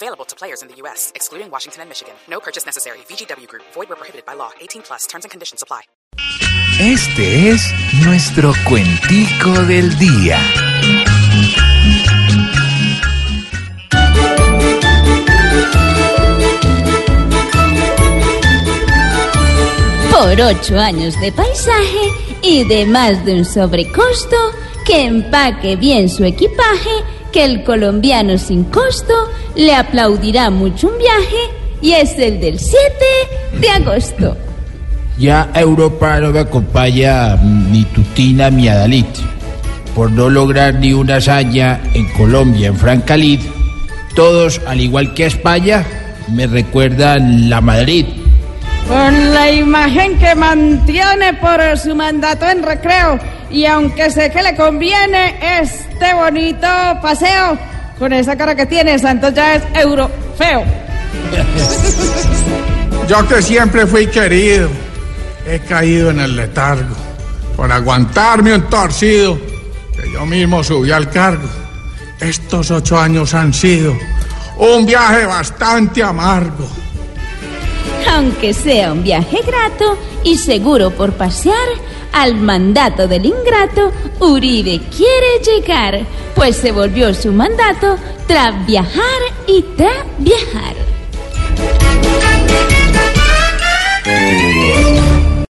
Available to players in the U.S., excluding Washington and Michigan. No purchase necessary. VGW Group. Void where prohibited by law. 18 plus. Terms and conditions apply. Este es nuestro cuentico del día. Por ocho años de paisaje y de más de un sobrecosto, que empaque bien su equipaje, que el colombiano sin costo le aplaudirá mucho un viaje y es el del 7 de agosto. Ya Europa no me acompaña ni Tutina ni Adalit. Por no lograr ni una hazaña en Colombia, en Francalid, todos, al igual que España, me recuerdan la Madrid. Con la imagen que mantiene por su mandato en recreo y aunque sé que le conviene este bonito paseo, con esa cara que tiene, Santos ya es euro feo. Yo que siempre fui querido, he caído en el letargo por aguantarme un torcido que yo mismo subí al cargo. Estos ocho años han sido un viaje bastante amargo. Aunque sea un viaje grato y seguro por pasear, al mandato del ingrato, Uribe quiere llegar, pues se volvió su mandato tras viajar y tras viajar.